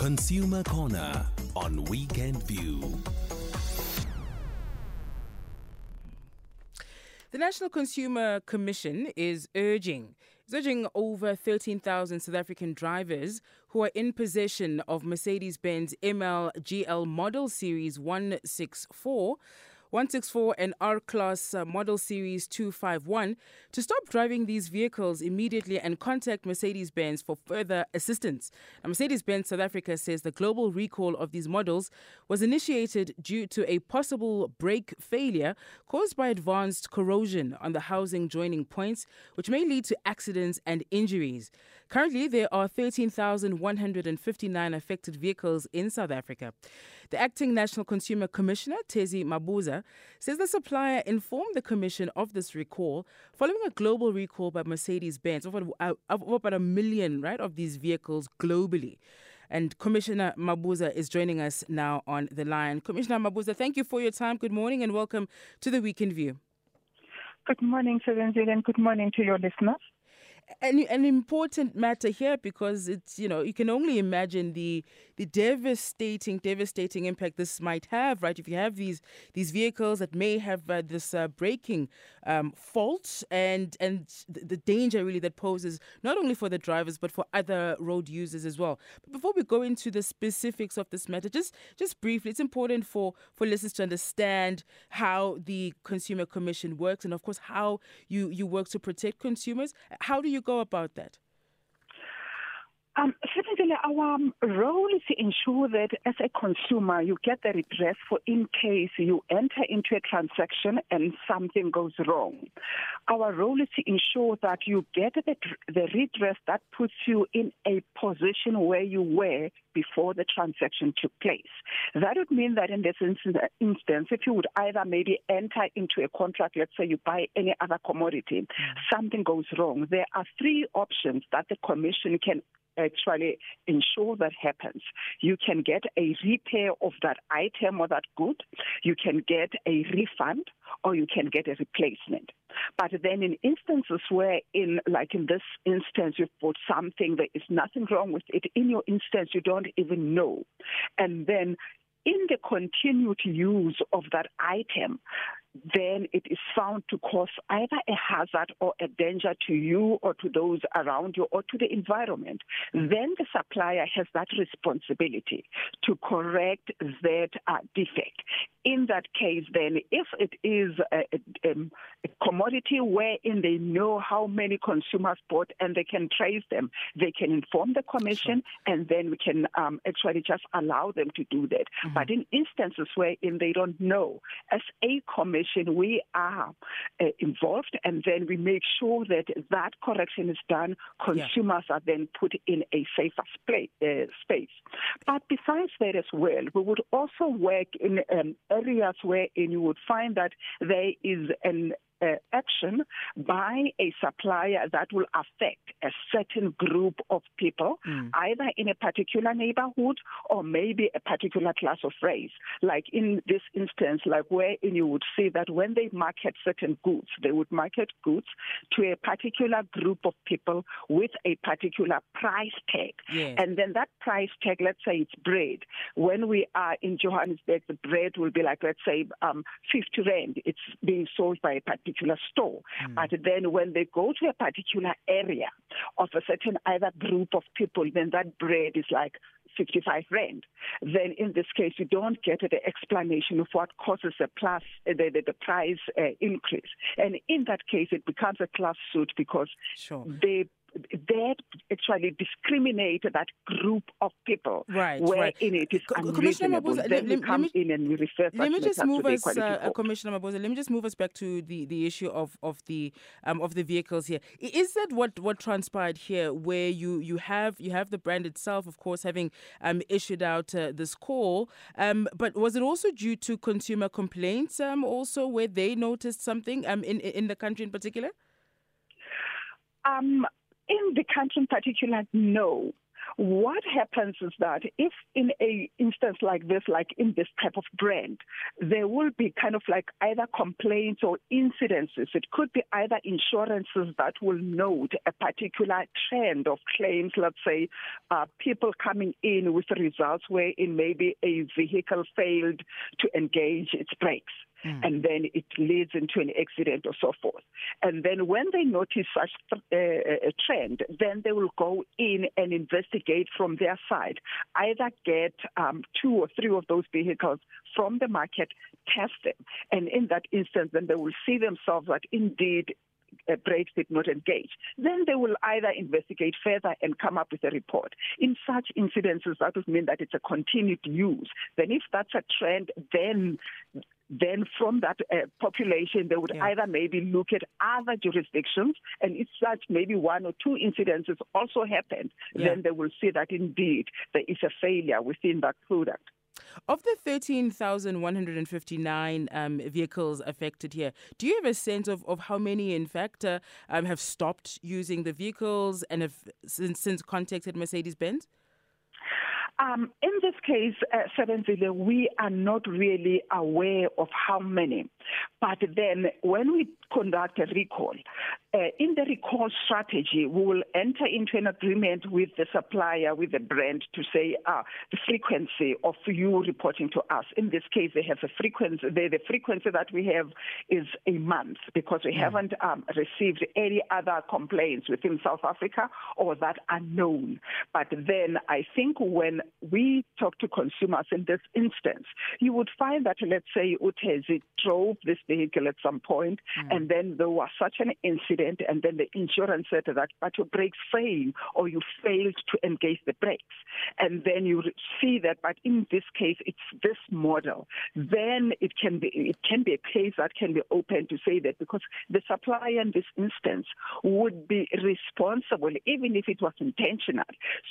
Consumer Corner on Weekend View. The National Consumer Commission is urging is urging over 13,000 South African drivers who are in possession of Mercedes-Benz ML GL Model Series 164 164 and R Class uh, Model Series 251 to stop driving these vehicles immediately and contact Mercedes Benz for further assistance. Mercedes Benz South Africa says the global recall of these models was initiated due to a possible brake failure caused by advanced corrosion on the housing joining points, which may lead to accidents and injuries. Currently, there are 13,159 affected vehicles in South Africa. The acting National Consumer Commissioner, Thezi Mabuza, says the supplier informed the Commission of this recall following a global recall by Mercedes Benz of, of about a million right, of these vehicles globally. And Commissioner Mabuza is joining us now on the line. Commissioner Mabuza, thank you for your time. Good morning and welcome to the Weekend View. Good morning, Serenzi, and good morning to your listeners an, an important matter here because it's you know you can only imagine the the devastating devastating impact this might have right? If you have these these vehicles that may have uh, this uh, braking um, fault and and the, danger really that poses not only for the drivers but for other road users as well. But before we go into the specifics of this matter just just briefly it's important for for listeners to understand how the consumer commission works and of course how you you work to protect consumers. How do you go about that? Um, certainly, our um, role is to ensure that as a consumer, you get the redress for in case you enter into a transaction and something goes wrong. Our role is to ensure that you get the, the redress that puts you in a position where you were before the transaction took place. That would mean that in this instance, if you would either maybe enter into a contract, let's say you buy any other commodity, mm-hmm. something goes wrong, there are three options that the Commission can actually ensure that happens. You can get a repair of that item or that good, you can get a refund, or you can get a replacement. But then in instances where in like in this instance you've bought something there is nothing wrong with it in your instance you don't even know and then in the continued use of that item, then it is found to cause either a hazard or a danger to you or to those around you or to the environment, then the supplier has that responsibility to correct that uh, defect. In that case, then, if it is a, a, um, a commodity wherein they know how many consumers bought and they can trace them, they can inform the commission and then we can um, actually just allow them to do that. Mm-hmm. But in instances wherein they don't know, as a commission, We are uh, involved, and then we make sure that that correction is done. Consumers yeah. are then put in a safer sp- uh, space. But besides that as well, we would also work in um, areas where you would find that there is an uh, action by a supplier that will affect a certain group of people, mm. either in a particular neighborhood or maybe a particular class of race. Like in this instance, like where you would see that when they market certain goods, they would market goods to a particular group of people with a particular price tag. Yes. And then that price tag, let's say it's bread. When we are in Johannesburg, the bread will be like, let's say, um, 50 rand. It's being sold by a particular particular store. Mm. But then when they go to a particular area of a certain either group of people, then that bread is like 55 rand. Then in this case, you don't get the explanation of what causes the plus the, the, the price uh, increase. And in that case, it becomes a class suit because sure. they that actually discriminate that group of people right, where right. in it is unreasonable. Mabuza, then let, we come me, in and we refer let me just move us, uh, Commissioner Mabuza, let me just move us back to the, the issue of, of the um, of the vehicles here. Is that what, what transpired here, where you, you have you have the brand itself, of course, having um, issued out uh, this call, um, but was it also due to consumer complaints, um, also where they noticed something um, in in the country in particular? Um, in the country in particular, no. what happens is that if in a instance like this, like in this type of brand, there will be kind of like either complaints or incidences. It could be either insurances that will note a particular trend of claims, let's say uh, people coming in with results where in maybe a vehicle failed to engage its brakes. Mm. And then it leads into an accident or so forth. And then when they notice such uh, a trend, then they will go in and investigate from their side. Either get um, two or three of those vehicles from the market, test them. And in that instance, then they will see themselves that indeed uh, brakes did not engage. Then they will either investigate further and come up with a report. In such incidences, that would mean that it's a continued use. Then, if that's a trend, then then from that uh, population, they would yeah. either maybe look at other jurisdictions, and if such maybe one or two incidences also happened, yeah. then they will see that indeed there is a failure within that product. Of the 13,159 um, vehicles affected here, do you have a sense of, of how many, in fact, uh, um, have stopped using the vehicles and have since, since contacted Mercedes Benz? Um, in this case, uh, we are not really aware of how many. But then when we conduct a recall, uh, in the recall strategy, we will enter into an agreement with the supplier, with the brand, to say uh, the frequency of you reporting to us. In this case, they have a frequency. The, the frequency that we have is a month because we mm. haven't um, received any other complaints within South Africa or that are known. But then I think when we talk to consumers in this instance, you would find that, let's say, Utezi drove this vehicle at some point, mm. and then there was such an incident accident and then the insurance said that but your brakes failed or you failed to engage the brakes. And then you see that but in this case it's this model. Then it can be it can be a case that can be open to say that because the supplier in this instance would be responsible even if it was intentional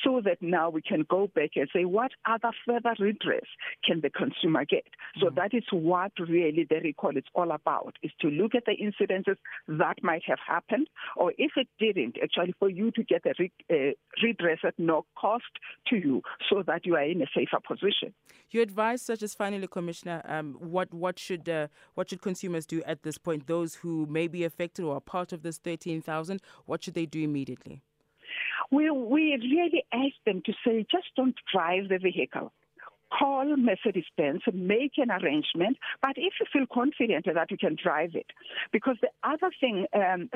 so that now we can go back and say what other further redress can the consumer get. So mm-hmm. that is what really the recall is all about is to look at the incidences that might have happened happened, or if it didn't, actually for you to get a re- uh, redress at no cost to you so that you are in a safer position. Your advice, such as finally, Commissioner, um, what, what, should, uh, what should consumers do at this point? Those who may be affected or are part of this 13,000, what should they do immediately? We, we really ask them to say, just don't drive the vehicle call Mercedes Benz, make an arrangement, but if you feel confident that you can drive it. Because the other thing, um,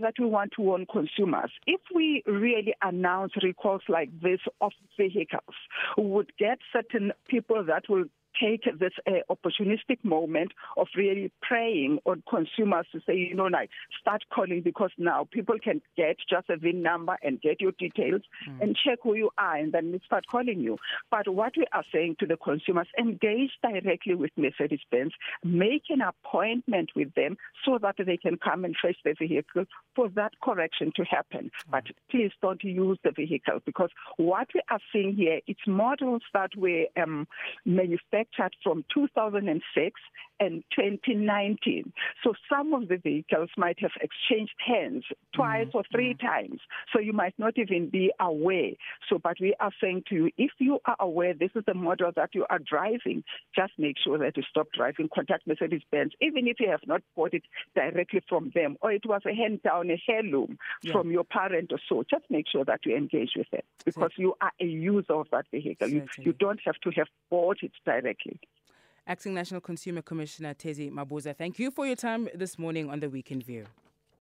that we want to warn consumers, if we really announce recalls like this of vehicles, we would get certain people that will take this uh, opportunistic moment of really preying on consumers to say, you know, like start calling because now people can get just a VIN number and get your details mm. and check who you are and then start calling you. But what we are saying to the consumers, engage directly with Mercedes Benz, make an appointment with them so that they can come and fetch the vehicle for that correction to happen. Mm. But please don't use the vehicle because what we are seeing here, it's models that were um, manufactured manufactured from 2006 and 2019. So some of the vehicles might have exchanged hands twice mm-hmm. or three mm-hmm. times. So you might not even be aware. So, but we are saying to you, if you are aware this is the model that you are driving, just make sure that you stop driving. Contact Mercedes Benz, even if you have not bought it directly from them, or it was a hand down, a heirloom yeah. from your parent or so. Just make sure that you engage with it because you are a user of that vehicle. You, you don't have to have bought it directly. Acting National Consumer Commissioner Thezi Mabuza, thank you for your time this morning on the Weekend View.